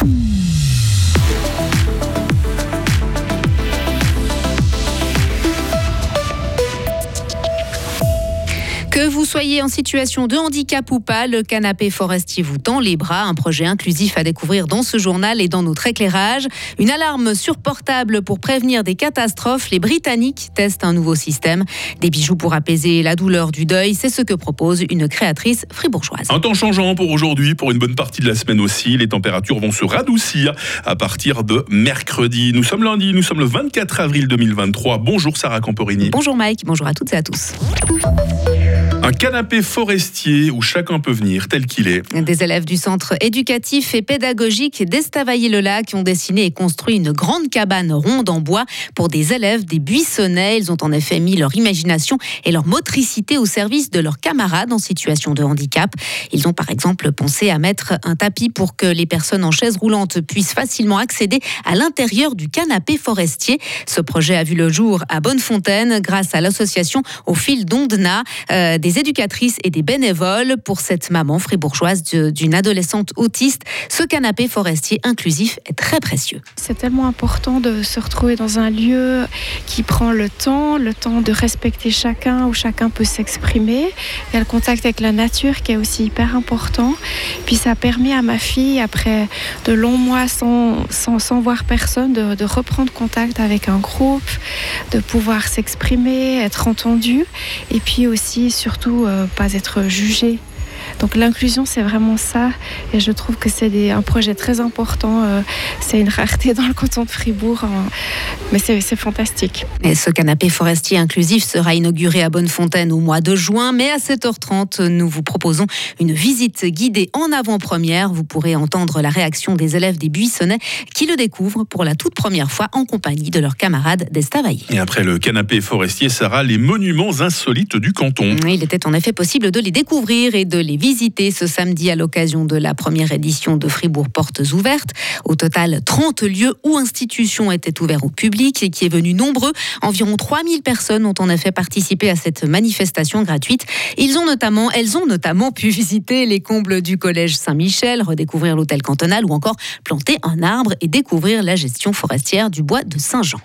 Mm-hmm. Que vous soyez en situation de handicap ou pas, le canapé forestier vous tend les bras. Un projet inclusif à découvrir dans ce journal et dans notre éclairage. Une alarme sur portable pour prévenir des catastrophes. Les Britanniques testent un nouveau système. Des bijoux pour apaiser la douleur du deuil. C'est ce que propose une créatrice fribourgeoise. Un temps changeant pour aujourd'hui, pour une bonne partie de la semaine aussi. Les températures vont se radoucir à partir de mercredi. Nous sommes lundi, nous sommes le 24 avril 2023. Bonjour Sarah Camporini. Bonjour Mike, bonjour à toutes et à tous. Un canapé forestier où chacun peut venir tel qu'il est. Des élèves du centre éducatif et pédagogique d'Estavayer-le-Lac ont dessiné et construit une grande cabane ronde en bois pour des élèves des buissonnets. Ils ont en effet mis leur imagination et leur motricité au service de leurs camarades en situation de handicap. Ils ont par exemple pensé à mettre un tapis pour que les personnes en chaise roulante puissent facilement accéder à l'intérieur du canapé forestier. Ce projet a vu le jour à Bonnefontaine grâce à l'association Au fil d'Ondena. Euh, des éducatrices et des bénévoles pour cette maman fribourgeoise d'une adolescente autiste. Ce canapé forestier inclusif est très précieux. C'est tellement important de se retrouver dans un lieu qui prend le temps, le temps de respecter chacun, où chacun peut s'exprimer. Il y a le contact avec la nature qui est aussi hyper important. Puis ça a permis à ma fille, après de longs mois sans, sans, sans voir personne, de, de reprendre contact avec un groupe, de pouvoir s'exprimer, être entendue. Et puis aussi, surtout, euh, pas être jugé. Donc l'inclusion, c'est vraiment ça. Et je trouve que c'est un projet très important. Euh, c'est une rareté dans le canton de Fribourg. Mais c'est fantastique. Et ce canapé forestier inclusif sera inauguré à Bonnefontaine au mois de juin. Mais à 7h30, nous vous proposons une visite guidée en avant-première. Vous pourrez entendre la réaction des élèves des Buissonnets qui le découvrent pour la toute première fois en compagnie de leurs camarades d'Estavayer. Et après le canapé forestier, Sarah, les monuments insolites du canton. Il était en effet possible de les découvrir et de les visiter ce samedi à l'occasion de la première édition de Fribourg Portes Ouvertes. Au total, 30 lieux ou institutions étaient ouverts au public et qui est venu nombreux. Environ 3000 personnes ont en effet participé à cette manifestation gratuite. Ils ont notamment, elles ont notamment pu visiter les combles du collège Saint-Michel, redécouvrir l'hôtel cantonal ou encore planter un arbre et découvrir la gestion forestière du bois de Saint-Jean.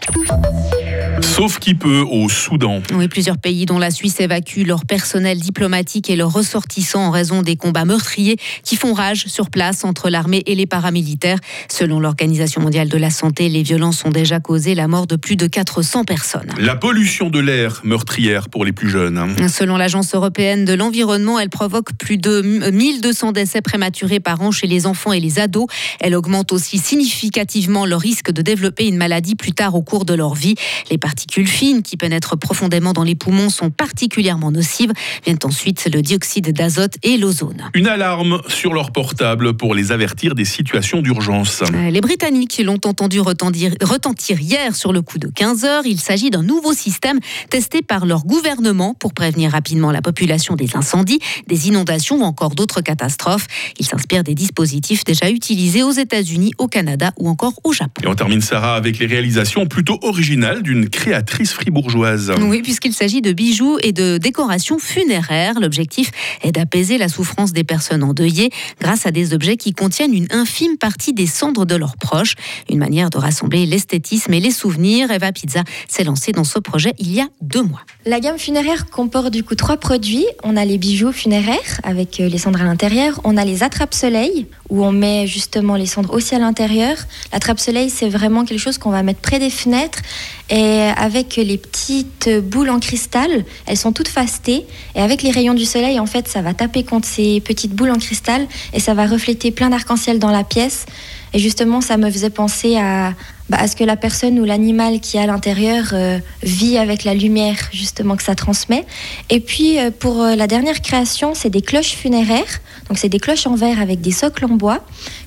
Sauf qui peut au Soudan. Oui, plusieurs pays dont la Suisse évacuent leur personnel diplomatique et leurs ressortissants en raison des combats meurtriers qui font rage sur place entre l'armée et les paramilitaires. Selon l'Organisation mondiale de la santé, les violences ont déjà causé la mort de plus de 400 personnes. La pollution de l'air meurtrière pour les plus jeunes. Hein. Selon l'Agence européenne de l'environnement, elle provoque plus de 1200 décès prématurés par an chez les enfants et les ados. Elle augmente aussi significativement le risque de développer une maladie plus tard au cours de leur vie. Les particules fines qui pénètrent profondément dans les poumons sont particulièrement nocives. Viennent ensuite le dioxyde d'azote et l'ozone. Une alarme sur leur portable pour les avertir des situations d'urgence. Euh, les Britanniques l'ont entendu retentir, retentir hier sur le coup de 15 heures. Il s'agit d'un nouveau système testé par leur gouvernement pour prévenir rapidement la population des incendies, des inondations ou encore d'autres catastrophes. Il s'inspire des dispositifs déjà utilisés aux États-Unis, au Canada ou encore au Japon. Et on termine Sarah avec les réalisations plutôt originales d'une créatrice fribourgeoise. Oui, puisqu'il s'agit de bijoux et de décorations funéraires. L'objectif est d'apaiser la souffrance des personnes endeuillées grâce à des objets qui contiennent une infime partie des cendres de leurs proches. Une manière de rassembler l'esthétisme et les souvenirs. Eva Pizza s'est lancée dans ce projet il y a deux mois. La gamme funéraire comporte du coup trois produits. On a les bijoux funéraires avec euh, les cendres à l'intérieur. On a les attrape-soleil où on met justement les cendres aussi à l'intérieur. L'attrape-soleil, c'est vraiment quelque chose qu'on va mettre près des fenêtres et avec les petites boules en cristal, elles sont toutes fastées et avec les rayons du soleil, en fait, ça va taper contre ces petites boules en cristal et ça va refléter plein d'arc-en-ciel dans la pièce. Et justement, ça me faisait penser à, bah, à ce que la personne ou l'animal qui est à l'intérieur euh, vit avec la lumière justement que ça transmet. Et puis euh, pour euh, la dernière création, c'est des cloches funéraires. Donc c'est des cloches en verre avec des socles en bois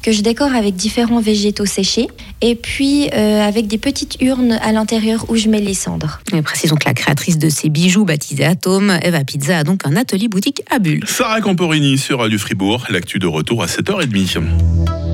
que je décore avec différents végétaux séchés. Et puis avec des petites urnes à l'intérieur où je mets les cendres. Et précisons que la créatrice de ces bijoux baptisés Atome, Eva Pizza, a donc un atelier boutique à Bulle. Sarah Camporini sur Radio Fribourg, l'actu de retour à 7h30.